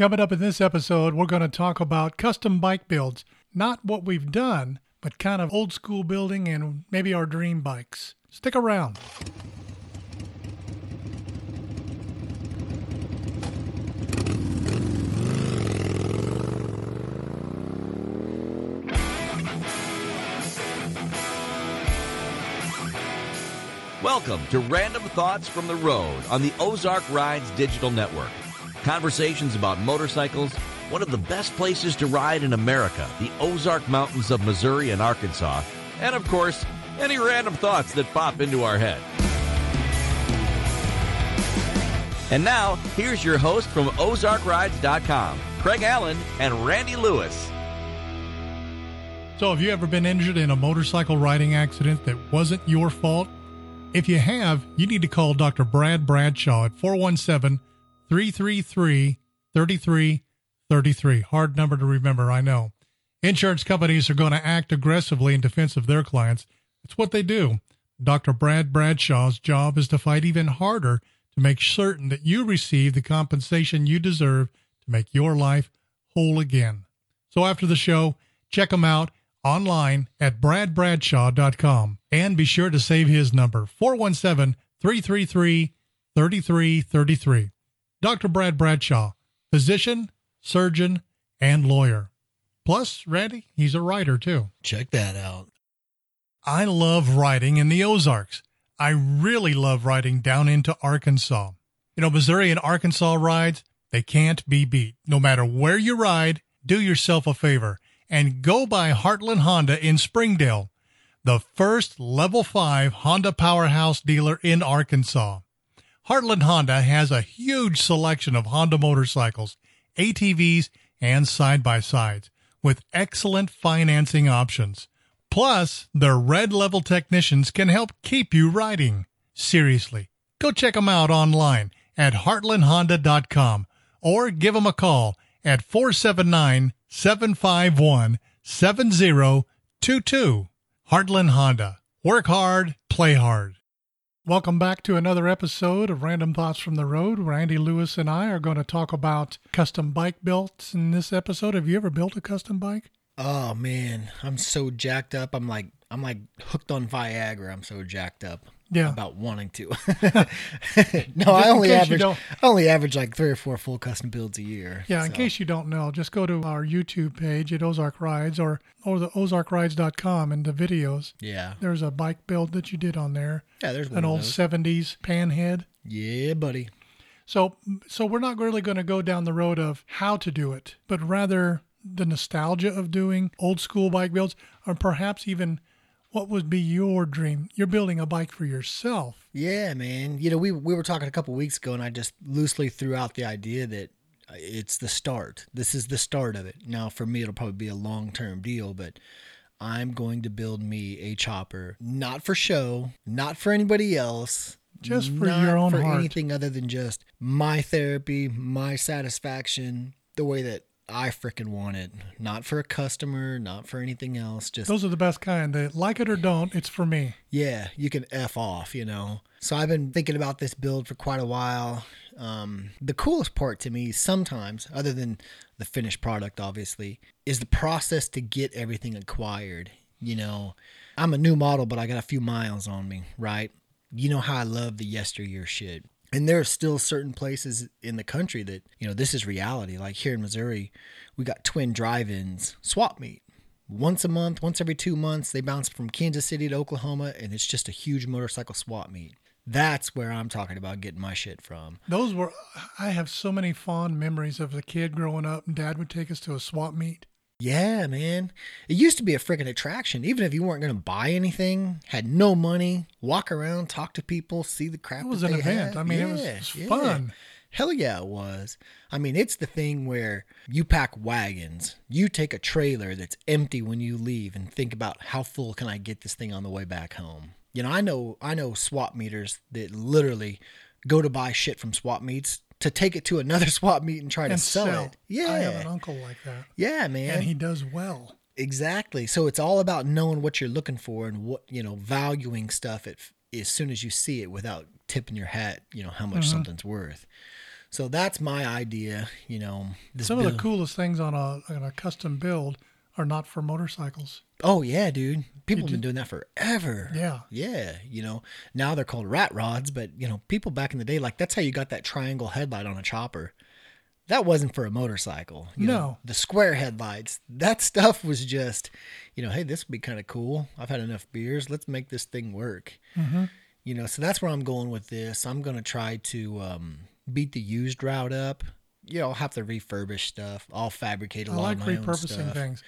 Coming up in this episode, we're going to talk about custom bike builds. Not what we've done, but kind of old school building and maybe our dream bikes. Stick around. Welcome to Random Thoughts from the Road on the Ozark Rides Digital Network. Conversations about motorcycles, one of the best places to ride in America, the Ozark Mountains of Missouri and Arkansas, and of course, any random thoughts that pop into our head. And now, here's your host from OzarkRides.com, Craig Allen and Randy Lewis. So, have you ever been injured in a motorcycle riding accident that wasn't your fault? If you have, you need to call Dr. Brad Bradshaw at 417 333 3333. Hard number to remember, I know. Insurance companies are going to act aggressively in defense of their clients. It's what they do. Dr. Brad Bradshaw's job is to fight even harder to make certain that you receive the compensation you deserve to make your life whole again. So after the show, check him out online at bradbradshaw.com and be sure to save his number 417 333 3333. Dr. Brad Bradshaw, physician, surgeon, and lawyer. Plus, Randy, he's a writer too. Check that out. I love riding in the Ozarks. I really love riding down into Arkansas. You know, Missouri and Arkansas rides, they can't be beat. No matter where you ride, do yourself a favor and go by Heartland Honda in Springdale, the first level 5 Honda powerhouse dealer in Arkansas. Heartland Honda has a huge selection of Honda motorcycles, ATVs, and side by sides with excellent financing options. Plus, their red level technicians can help keep you riding. Seriously, go check them out online at heartlandhonda.com or give them a call at 479 751 7022. Heartland Honda. Work hard, play hard. Welcome back to another episode of Random Thoughts from the Road. where Randy Lewis and I are going to talk about custom bike builds in this episode. Have you ever built a custom bike? Oh man, I'm so jacked up. I'm like I'm like hooked on Viagra. I'm so jacked up. Yeah. About wanting to. no, I only average I only average like three or four full custom builds a year. Yeah, in case you don't know, just go to our YouTube page at Ozark Rides or or the ozarkrides.com and the videos. Yeah. There's a bike build that you did on there. Yeah, there's an old those. 70s panhead. Yeah, buddy. So so we're not really going to go down the road of how to do it, but rather the nostalgia of doing old school bike builds or perhaps even what would be your dream? You're building a bike for yourself. Yeah, man. You know, we we were talking a couple weeks ago, and I just loosely threw out the idea that uh, it's the start. This is the start of it. Now, for me, it'll probably be a long term deal, but I'm going to build me a chopper, not for show, not for anybody else. Just for your own for heart. anything other than just my therapy, my satisfaction, the way that I freaking want it. Not for a customer, not for anything else. Just Those are the best kind. They like it or don't, it's for me. yeah, you can F off, you know. So I've been thinking about this build for quite a while. Um, the coolest part to me sometimes, other than the finished product, obviously, is the process to get everything acquired. You know, I'm a new model, but I got a few miles on me, right? You know how I love the yesteryear shit. And there are still certain places in the country that, you know, this is reality. Like here in Missouri, we got twin drive ins, swap meet once a month, once every two months, they bounce from Kansas City to Oklahoma, and it's just a huge motorcycle swap meet. That's where I'm talking about getting my shit from. Those were, I have so many fond memories of a kid growing up and dad would take us to a swap meet. Yeah, man. It used to be a freaking attraction. Even if you weren't going to buy anything, had no money, walk around, talk to people, see the crap. It was that an they event. had. I mean, it was- Yeah, it was yeah. fun. Hell yeah, it was. I mean, it's the thing where you pack wagons, you take a trailer that's empty when you leave, and think about how full can I get this thing on the way back home. You know, I know, I know swap meters that literally go to buy shit from swap meets to take it to another swap meet and try to sell, sell. it. Yeah, I have an uncle like that. yeah, man. And he does well. Exactly. So it's all about knowing what you're looking for and what, you know, valuing stuff at, as soon as you see it without tipping your hat, you know, how much Mhm. something's worth. So that's my idea. You know, Some of the coolest things on a on a custom build are not for motorcycles. Oh yeah, dude. People have been doing that forever. Yeah. Yeah. You know, now they're called rat rods, but you know, people back in the day, like that's how you got that triangle headlight on a chopper. That wasn't for a motorcycle. you know. No. The square headlights. That stuff was just, you know, hey, this would be kind of cool. I've had enough beers. Let's make this thing work. Mm-hmm. You know, so that's where I'm going with this. I'm gonna try to um, beat the used route up. You know, I'll have to refurbish stuff. I'll fabricate a I lot like of my own repurposing stuff. things.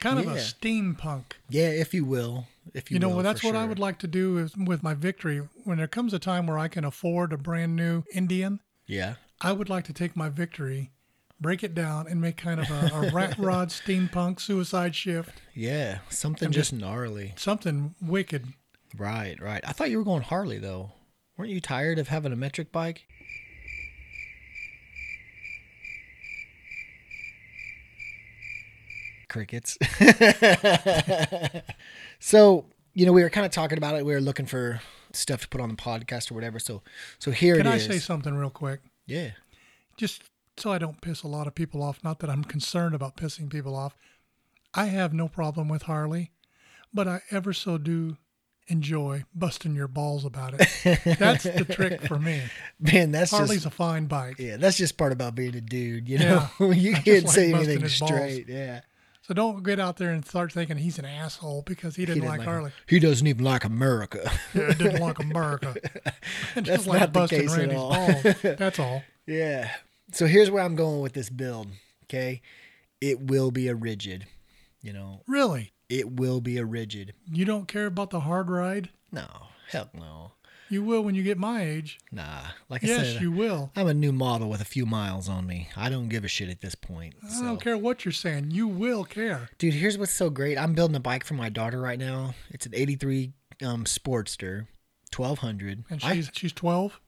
Kind of a steampunk. Yeah, if you will. If you, You know, will, that's what I would like to do is with my victory. When there comes a time where I can afford a brand new Indian, Yeah. I would like to take my victory, break it down, and make kind of a, a rat rod steampunk suicide shift, Yeah, something just, just- gnarly. something wicked. Right, right. I thought you were going Harley though. Weren't you tired of having a metric bike? Crickets. so, you know, we were kind of talking about it. We were looking for stuff to put on the podcast or whatever. So, so here Can I is. say something real quick? yeah. Just so I don't piss a lot of people off. Not that I'm concerned about pissing people off. I have no problem with Harley, but I ever so do enjoy busting your balls about it. That's the trick for me. Man, that's Harley's just a fine bike. yeah, that's just part about being a dude, you know. Yeah. you I can't like say anything his balls. straight. Yeah. So don't get out there and start thinking he's an asshole because he didn't He like doesn't Harley. He doesn't even like America. Yeah, didn't like America. That's Just like not the busting case at Randy's all. balls. That's all. Yeah. So here's where I'm going with this build. Okay. It will be a rigid. You know, Really? it will be a rigid. You don't care about the hard ride? No, heck no. You will when you get my age. Nah. Like I Yes, said, you will. I'm a new model with a few miles on me. I don't give a shit at this point. I So. don't care what you're saying. You will care. Dude, here's what's so great. I'm building a bike for my daughter right now. It's an 83 um, Sportster, 1200. And I- she's she's 12.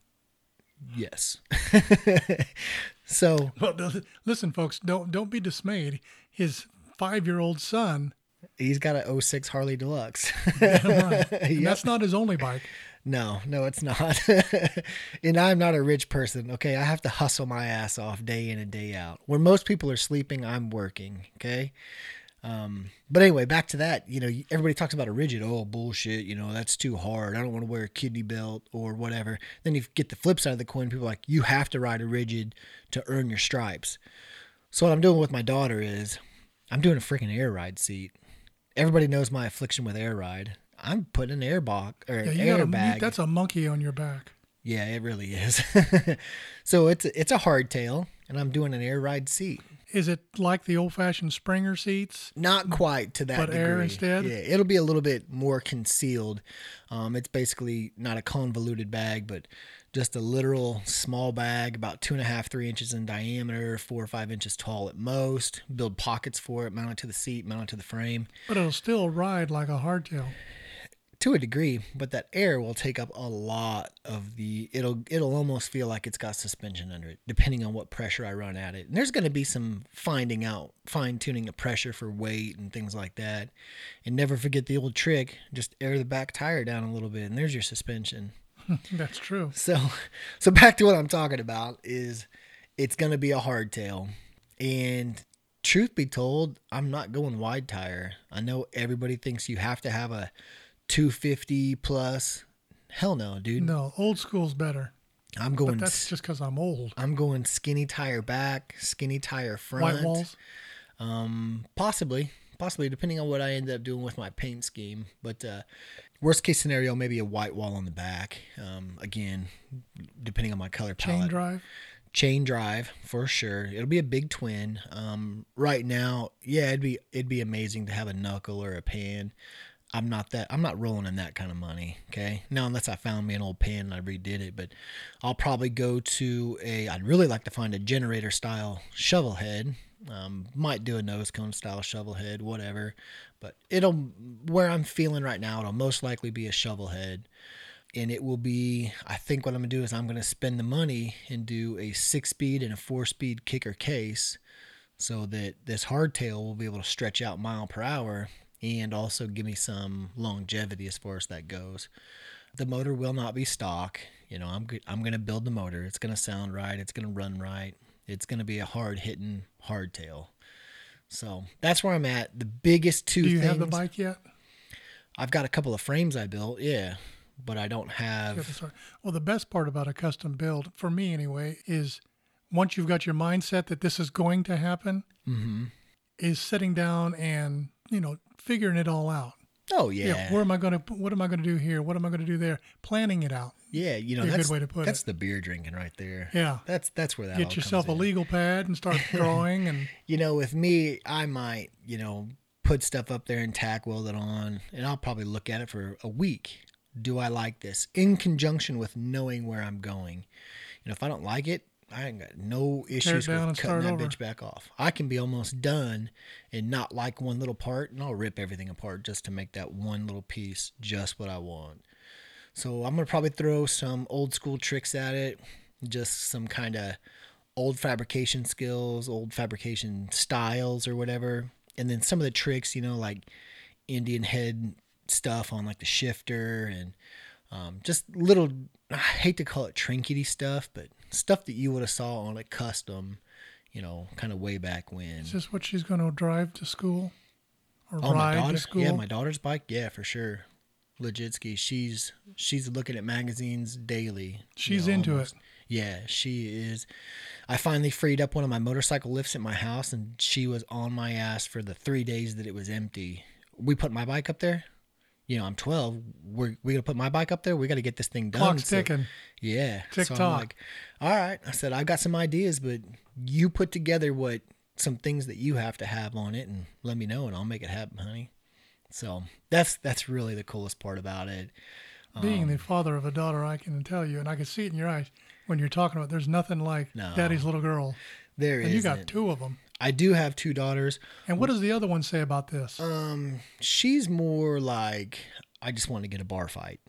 yes. so Well, listen, folks, don't don't be dismayed. His five year old son, he's got a 06 Harley Deluxe. right, Yep. that's not his only bike. No, no, it's not. and I'm not a rich person. Okay. I have to hustle my ass off day in and day out. When most people are sleeping, I'm working. Okay. Um, but anyway, back to that. You know, everybody talks about a rigid. Oh, bullshit. You know, that's too hard. I don't want to wear a kidney belt or whatever. Then you get the flip side of the coin. People are like, you have to ride a rigid to earn your stripes. So what I'm doing with my daughter is I'm doing a freaking air ride seat. Everybody knows my affliction with air ride. I'm putting an air box or Yeah, you got a, airbag. that's a monkey on your back. Yeah, it really is. so it's it's a hardtail, and I'm doing an air ride seat. Is it like the old fashioned Springer seats? Not quite to that But degree. air instead? Yeah, it'll be a little bit more concealed. Um, it's basically not a convoluted bag, but just a literal small bag, about two and a half, three inches in diameter, four or five inches tall at most. Build pockets for it, mount it to the seat, mount it to the frame. But it'll still ride like a hardtail. To a degree, but that air will take up a lot of the it'll it'll almost feel like it's got suspension under it, depending on what pressure I run at it. And there's gonna be some finding out, fine tuning of pressure for weight and things like that. And never forget the old trick, just air the back tire down a little bit and there's your suspension. That's true. So so back to what I'm talking about is it's gonna be a hardtail. And truth be told, I'm not going wide tire. I know everybody thinks you have to have a 250 plus. Hell no, dude. No, old school's better. I'm But going that's just because I'm old. I'm going skinny tire back, skinny tire front. White walls. Um, possibly, possibly depending on what I end up doing with my paint scheme. But uh, worst case scenario, maybe a white wall on the back. Um, again, depending on my color palette. Chain drive. chain drive for sure. It'll be a big twin. Um, right now, yeah, it'd be it'd be amazing to have a knuckle or a pan. I'm not that I'm not rolling in that kind of money. Okay, now unless I found me an old pan and I redid it, but I'll probably go to a. I'd really like to find a generator style shovel head. Um, might do a nose cone style shovel head, whatever. But it'll where I'm feeling right now. It'll most likely be a shovel head and it will be i think what i'm to do is i'm to spend the money and do a six speed and a four speed kicker case so that this hardtail will be able to stretch out mile per hour and also give me some longevity as far as that goes The motor will not be stock. You know, I'm. I'm going to build the motor. It's going to sound right. It's going to run right. It's going to be a hard hitting hardtail. So that's where I'm at. The biggest two Do you things. have the bike yet? I've got a couple of frames I built, yeah, but I don't have. Well, the best part about a custom build, for me anyway, is once you've got your mindset that this is going to happen, Mm-hmm. is sitting down and you know figuring it all out. Oh yeah, yeah. where am I going to? What am I going to do here? What am I going to do there? Planning it out. yeah. You know, be a good that's way to put that's it. the beer drinking right there. Yeah. That's that's where that all Get yourself a in. legal pad and start drawing and You know, with me, I might you know put stuff up there and tack weld it on, and I'll probably look at it for a week. Do I like this? In conjunction with knowing where I'm going. You know, if I don't like it, I ain't got no issues with cutting that over. bitch back off. I can be almost done and not like one little part, and I'll rip everything apart just to make that one little piece just what I want. So I'm gonna probably throw some old school tricks at it, just some kind of old fabrication skills, old fabrication styles or whatever, and then some of the tricks, you know, like Indian head stuff on like the shifter and um, just little. I hate to call it trinkety stuff, but stuff that you would have saw on a custom, you know, kind of way back when. is this what she's going to drive to school or Oh, my ride daughter. to school? Yeah, my daughter's bike. Yeah, for sure. Legitski. She's she's looking at magazines daily. you She's know, into almost. it. Yeah, she is. I finally freed up one of my motorcycle lifts at my house, and she was on my ass for the three days that it was empty. We put my bike up there. You know, I'm 12. We're we gonna put my bike up there. We got to get this thing done. Clock's So- ticking. yeah. Tick so I'm like, all right. I said, I've got some ideas, but you put together what some things that you have to have on it and let me know and I'll make it happen, honey. So that's that's really the coolest part about it. Being Um, the father of a daughter, I can tell you, and I can see it in your eyes when you're talking about. There's nothing like No. Daddy's little girl, There and you isn't. got two of them. I do have two daughters. And what does the other one say about this? Um, she's more like I just want to get a bar fight.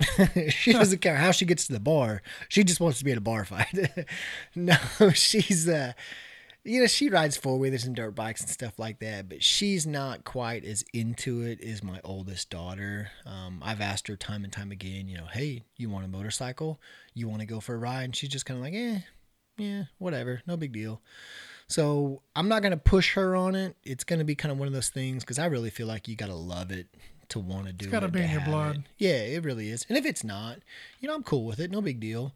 she doesn't care how she gets to the bar. She just wants to be at a bar fight. no, she's uh you know, she rides four wheelers and dirt bikes and stuff like that, but she's not quite as into it as my oldest daughter. Um, I've asked her time and time again, you know, hey, you want a motorcycle? You want to go for a ride? And she's just kind of like, eh, yeah, whatever, no big deal. So I'm not gonna push her on it. It's gonna be kind of one of those things because I really feel like you gotta love it to want to do it. gotta be to in your blood. it. Yeah, it really is. And if it's not, you know, I'm cool with it. No big deal.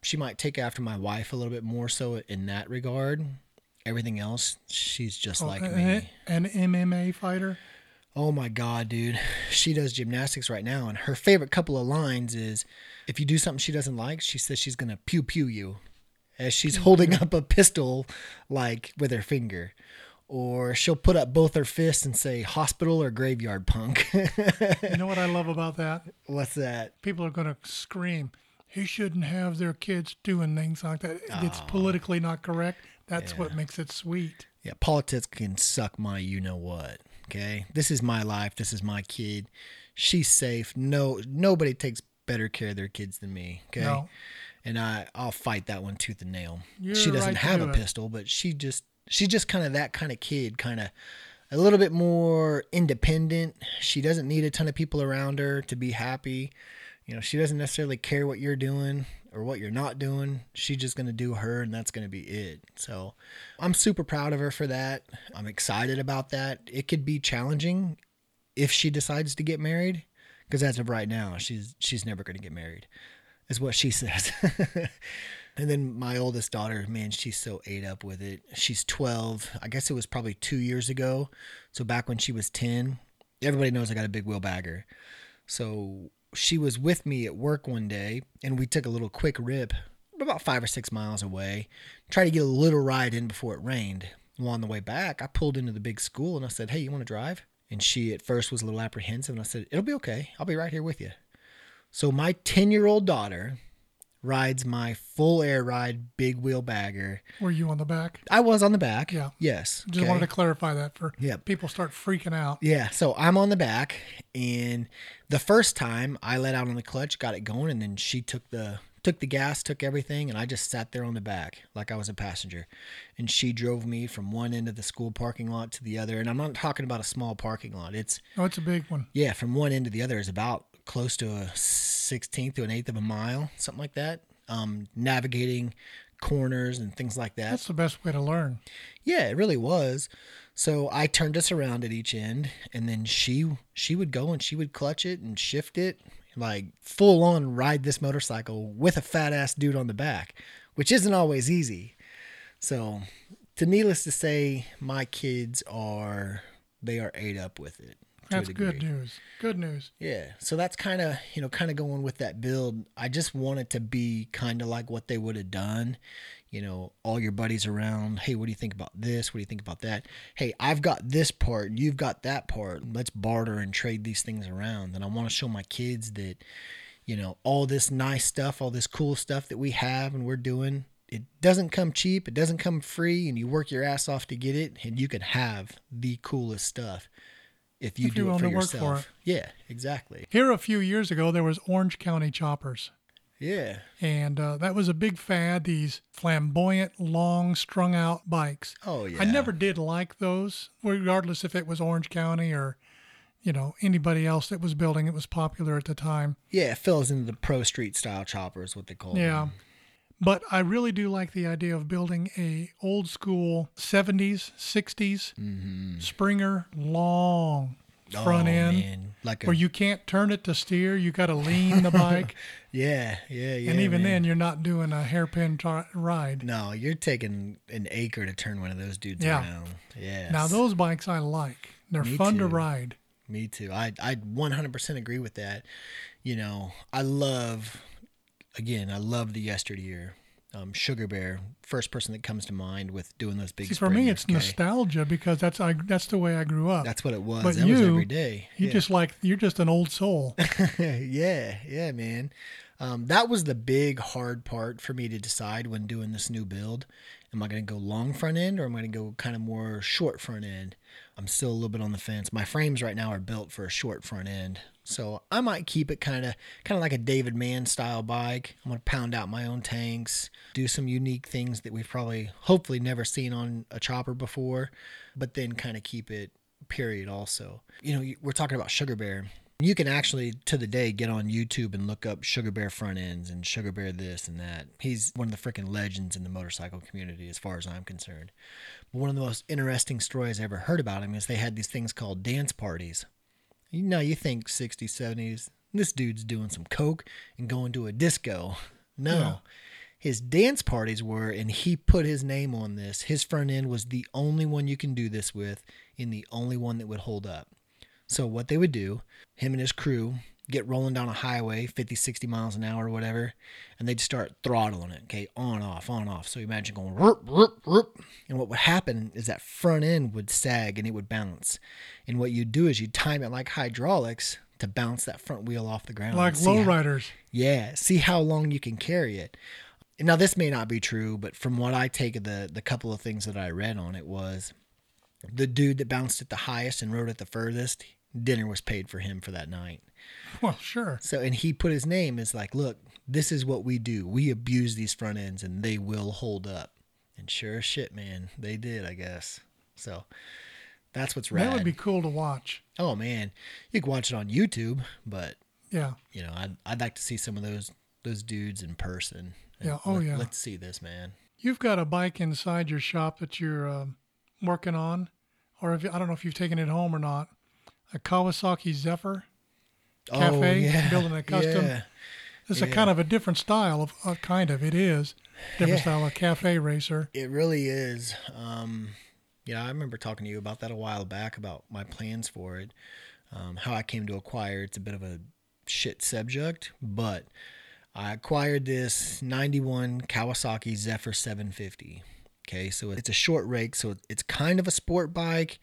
She might take after my wife a little bit more so in that regard. Everything else, she's just oh, like Oh, me. an, an MMA fighter. Oh my god, dude. She does gymnastics right now and her favorite couple of lines is if you do something she doesn't like, she says she's going to pew pew you as she's mm-hmm. holding up a pistol like with her finger. Or she'll put up both her fists and say hospital or graveyard punk. You know what I love about that? What's that? People are going to scream, he shouldn't have their kids doing things like that. It's politically not correct. That's what makes it sweet. Yeah, politics can suck my you know what. Okay, this is my life. This is my kid. She's safe. No, nobody takes better care of their kids than me. Okay, No. And I I'll fight that one tooth and nail. You're she doesn't right have a it. pistol, but she just she's just kind of that kind of kid, kind of a little bit more independent. She doesn't need a ton of people around her to be happy. You know, she doesn't necessarily care what you're doing or what you're not doing. She's just going to do her and that's going to be it. So I'm super proud of her for that. I'm excited about that. It could be challenging if she decides to get married because as of right now, she's she's never going to get married. Is what she says. and then my oldest daughter, man, she's so ate up with it. She's 12. I guess it was probably 2 years ago. So back when she was 10, everybody knows I got a big wheel bagger. So she was with me at work one day and we took a little quick rip about five or six miles away, tried to get a little ride in before it rained. Well, on the way back, I pulled into the big school and I said, Hey, you want to drive? And she at first was a little apprehensive and I said, It'll be okay. I'll be right here with you. So my 10 year old daughter rides my full air ride big wheel bagger. Were you on the back? I was on the back. Yeah. Yes. Just okay. wanted to clarify that for Yep. people start freaking out. Yeah, so I'm on the back, and the first time I let out on the clutch, got it going, and then she took the took the gas, took everything, and I just sat there on the back like I was a passenger, and she drove me from one end of the school parking lot to the other, and I'm not talking about a small parking lot. It's Oh, it's a big one. yeah, from one end to the other is about close to a sixteenth to an eighth of a mile, something like that. Um, navigating corners and things like that. That's the best way to learn. Yeah, it really was. So I turned us around at each end, and then she she would go and she would clutch it and shift it, like full on ride this motorcycle with a fat ass dude on the back, which isn't always easy. So, to needless to say, my kids are they are ate up with it. That's good news. Good news. Yeah. So that's kind of, you know, kind of going with that build. I just want it to be kind of like what they would have done. You know, all your buddies around. Hey, what do you think about this? What do you think about that? Hey, I've got this part. You've got that part. Let's barter and trade these things around. And I want to show my kids that, you know, all this nice stuff, all this cool stuff that we have and we're doing, it doesn't come cheap. It doesn't come free. And you work your ass off to get it. And you can have the coolest stuff if you If do it for yourself. for Yeah, exactly. Here a few years ago, there was Orange County choppers. Yeah. And uh, that was a big fad, these flamboyant, long, strung out bikes. Oh yeah. I never did like those, regardless if it was Orange County or, you know, anybody else that was building it was popular at the time. Yeah, it fills into the pro street style choppers, what they call Yeah. them. But I really do like the idea of building a old school 70s, 60s mm-hmm. Springer long front oh, end man. like a, where you can't turn it to steer. You got to lean the bike. yeah, yeah, yeah. and even man. then, you're not doing a hairpin tar- ride. no, you're taking an acre to turn one of those dudes Yeah. around. Yeah. Now, those bikes I like. They're Me fun to ride. Me too. I I 100% agree with that. You know, I love again, I love the yesteryear. Um, Sugar Bear, first person that comes to mind with doing those big. See, for me, it's okay? nostalgia because that's I, that's the way I grew up. That's what it was. But that was you- every day. you Yeah. just like you're just an old soul. yeah, yeah, man. Um, that was the big hard part for me to decide when doing this new build. Am I going to go long front end or am I going to go kind of more short front end? I'm still a little bit on the fence. My frames right now are built for a short front end, so I might keep it kind of kind of like a David Mann style bike. I'm to pound out my own tanks, do some unique things that we've probably hopefully never seen on a chopper before, but then kind of keep it period also. You know, we're talking about Sugar Bear. You can actually, to the day, get on YouTube and look up Sugar Bear front ends and Sugar Bear this and that. He's one of the freaking legends in the motorcycle community, as far as I'm concerned. But one of the most interesting stories I ever heard about him is they had these things called dance parties. You know, you think 60s, 70s, this dude's doing some coke and going to a disco. No. Yeah. His dance parties were, and he put his name on this. His front end was the only one you can do this with, and the only one that would hold up. So what they would do, him and his crew get rolling down a highway, 50, 60 miles an hour or whatever, and they'd start throttling it, okay, on, off, on, off. So imagine going whoop, whoop, whoop. And what would happen is that front end would sag and it would bounce. And what you'd do is you'd time it like hydraulics to bounce that front wheel off the ground. like and see how- lowriders. yeah, see how long you can carry it. Now this may not be true, but from what I take of the the couple of things that I read on it was the dude that bounced it the highest and rode it the furthest, dinner was paid for him for that night. Well, sure. So and he put his name as like, look, this is what we do. We abuse these front ends and they will hold up. And sure as shit, man, they did, I guess. So that's what's rad. That would be cool to watch. oh man, you can watch it on YouTube, but Yeah. you know, I'd I'd like to see some of those those dudes in person. Yeah, oh, Let- yeah. Let's see this, man. You've got a bike inside your shop that you're um, working on, or if, I don't know if you've taken it home or not. A Kawasaki Zephyr. Cafe, building a custom. Oh, Yeah. It's a kind of a different style of uh, kind of it is different Yeah. style of cafe racer. It really is. Um, yeah, I remember talking to you about that a while back about my plans for it, um, how I came to acquire. It's a bit of a shit subject, but I acquired this 91 Kawasaki Zephyr 750. Okay, so it's a short rake, so it's kind of a sport bike,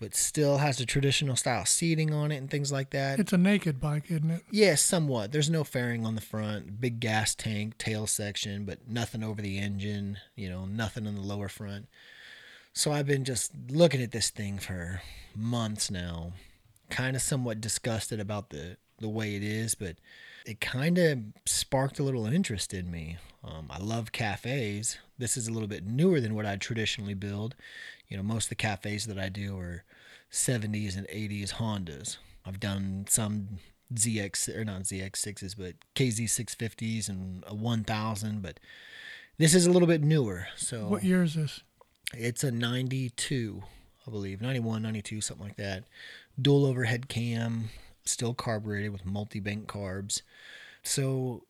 but still has the traditional style seating on it and things like that. It's a naked bike, isn't it? Yeah, somewhat. There's no fairing on the front, big gas tank, tail section, but nothing over the engine, you know, nothing on the lower front. So I've been just looking at this thing for months now, kind of somewhat disgusted about the, the way it is, but it kind of sparked a little interest in me. Um, I love cafes. This is a little bit newer than what I traditionally build. You know, most of the cafes that I do are 70s and 80s Hondas. I've done some ZX or not ZX6s, but KZ650s and a 1000. But this is a little bit newer. So What year is this? it's a 92, I believe, 91, 92, something like that. Dual overhead cam, still carbureted with multi bank carbs. So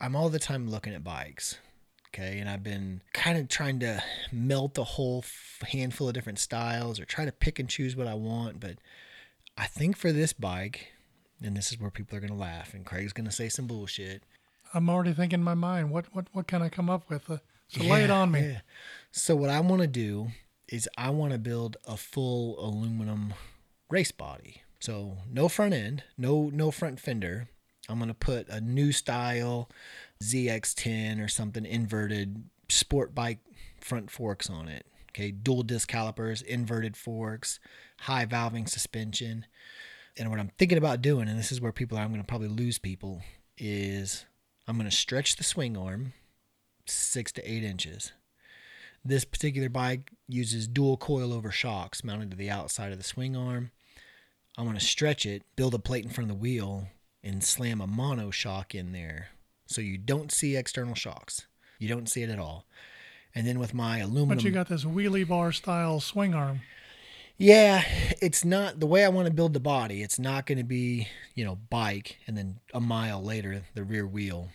I'm all the time looking at bikes. Okay. And I've been kind of trying to melt a whole f- handful of different styles or try to pick and choose what I want. But I think for this bike, and this is where people are going to laugh, and Craig's going to say some bullshit. I'm already thinking in my mind. What what what can I come up with? Uh, so lay it on me. yeah. So what I want to do is I want to build a full aluminum race body. So no front end, no no front fender. I'm gonna put a new style ZX10 or something inverted sport bike front forks on it. Okay, dual disc calipers, inverted forks, high valving suspension. And what I'm thinking about doing, and this is where people are, I'm gonna probably lose people, is I'm gonna stretch the swing arm six to eight inches. This particular bike uses dual coilover shocks mounted to the outside of the swing arm. I'm going to stretch it, build a plate in front of the wheel, and slam a mono shock in there so you don't see external shocks. You don't see it at all. And then with my aluminum. But you got this wheelie bar style swing arm. Yeah, it's not the way I want to build the body. It's not going to be, you know, bike and then a mile later the rear wheel.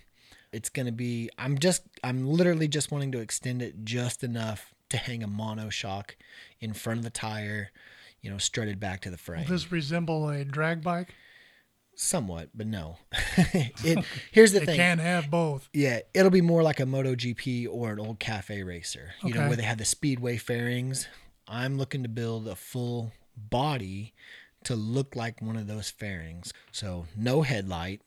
It's going to be I'm just I'm literally just wanting to extend it just enough to hang a mono shock in front of the tire, you know, strutted back to the frame. Will this resemble a drag bike? Somewhat, but no. it here's the It thing. It can have both. Yeah, it'll be more like a MotoGP or an old cafe racer. You know, where they have the speedway fairings. I'm looking to build a full body to look like one of those fairings. So no headlight,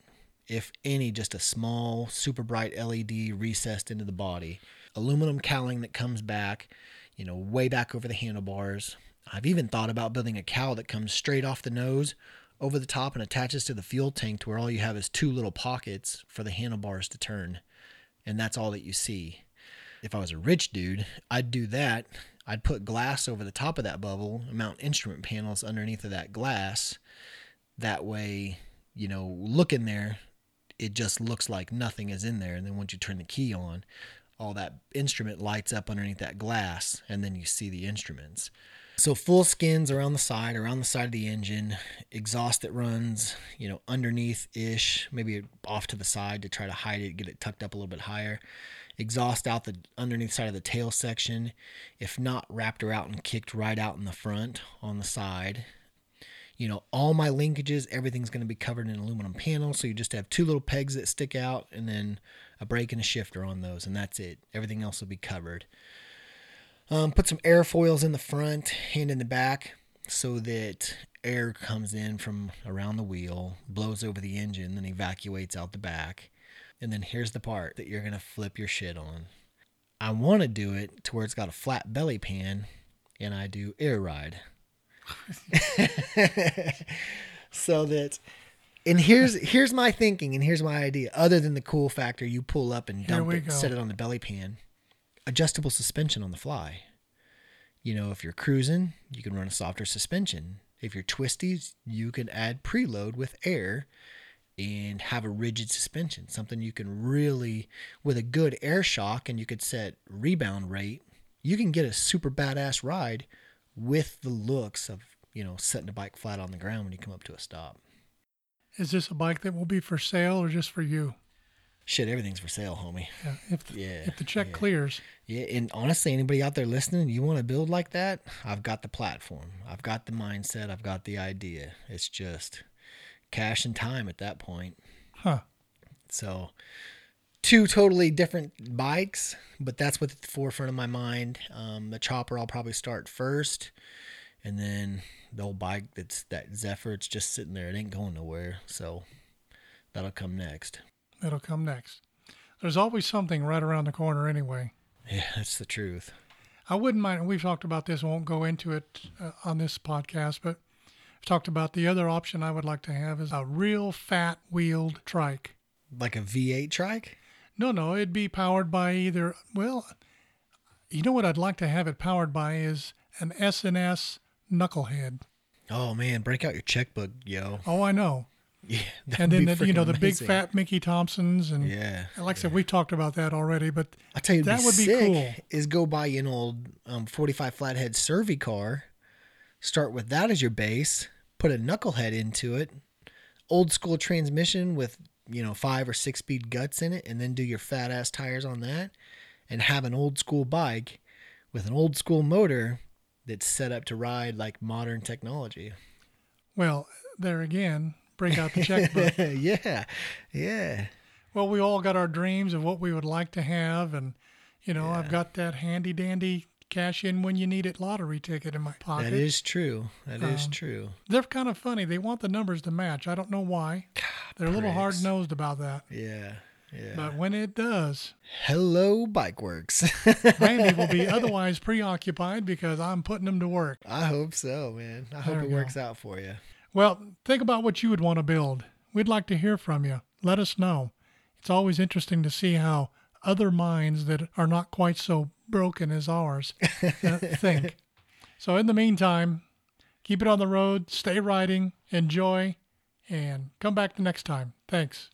if any, just a small, super bright LED recessed into the body. Aluminum cowling that comes back, you know, way back over the handlebars. I've even thought about building a cowl that comes straight off the nose over the top and attaches to the fuel tank to where all you have is two little pockets for the handlebars to turn. And that's all that you see. If I was a rich dude, I'd do that. I'd put glass over the top of that bubble, mount instrument panels underneath of that glass. That way, you know, look in there, it just looks like nothing is in there. And then once you turn the key on, all that instrument lights up underneath that glass, and then you see the instruments. So full skins around the side, around the side of the engine, exhaust that runs, you know, underneath ish, maybe off to the side to try to hide it, get it tucked up a little bit higher. Exhaust out the underneath side of the tail section, if not wrapped out and kicked right out in the front on the side. You know, all my linkages, everything's going to be covered in aluminum panel, So you just have two little pegs that stick out and then a brake and a shifter on those, and that's it. Everything else will be covered. Um, put some airfoils in the front and in the back so that air comes in from around the wheel, blows over the engine, then evacuates out the back. And then here's the part that you're going to flip your shit on. I want to do it to where it's got a flat belly pan and I do air ride. so that and here's here's my thinking and here's my idea other than the cool factor you pull up and dump it go. set it on the belly pan adjustable suspension on the fly. You know if you're cruising you can run a softer suspension. If you're twisties you can add preload with air and have a rigid suspension something you can really with a good air shock and you could set rebound rate you can get a super badass ride with the looks of you know setting the bike flat on the ground when you come up to a stop. Is this a bike that will be for sale or just for you? Shit everything's for sale homie Yeah. If the, Yeah, if the check yeah. clears, Yeah, and honestly, anybody out there listening, you want to build like that? I've got the platform, I've got the mindset, I've got the idea. It's just cash and time at that point. huh? So, two totally different bikes, but that's what's at the forefront of my mind. Um, the chopper, I'll probably start first, and then the old bike that's that Zephyr. It's just sitting there; it ain't going nowhere. So, that'll come next. It'll come next. There's always something right around the corner anyway. Yeah, that's the truth. I wouldn't mind. We've talked about this. I won't go into it uh, on this podcast, but I've talked about the other option I would like to have is a real fat wheeled trike. Like a V8 trike. No, no, it'd be powered by either. Well, you know what I'd like to have it powered by is an S&S knucklehead. Oh man, break out your checkbook, yo. Oh, I know. Yeah, and then the, you know the big fat Mickey Thompsons and Yeah. like I said, we talked about that already. But I tell you, that would be sick cool. Is go buy an old um, 45 flathead Servi-Car, start with that as your base, put a knucklehead into it, old school transmission with you know five or six speed guts in it, and then do your fat ass tires on that, and have an old school bike with an old school motor that's set up to ride like modern technology. well, there again, break out the checkbook. yeah, yeah. well, we all got our dreams of what we would like to have, and you know, I've got that handy dandy cash in when you need it lottery ticket in my pocket. That is true. That is Um, true. They're kind of funny. They want the numbers to match. I don't know why. They're a little hard nosed about that. Yeah, yeah. But when it does, Hello, Bike Works. Randy will be otherwise preoccupied because I'm putting him to work. I hope so, man. I hope it we works out for you. Well, think about what you would want to build. We'd like to hear from you. Let us know. It's always interesting to see how other minds that are not quite so broken as ours uh, think. So, in the meantime, keep it on the road, stay riding, enjoy, and come back the next time. Thanks.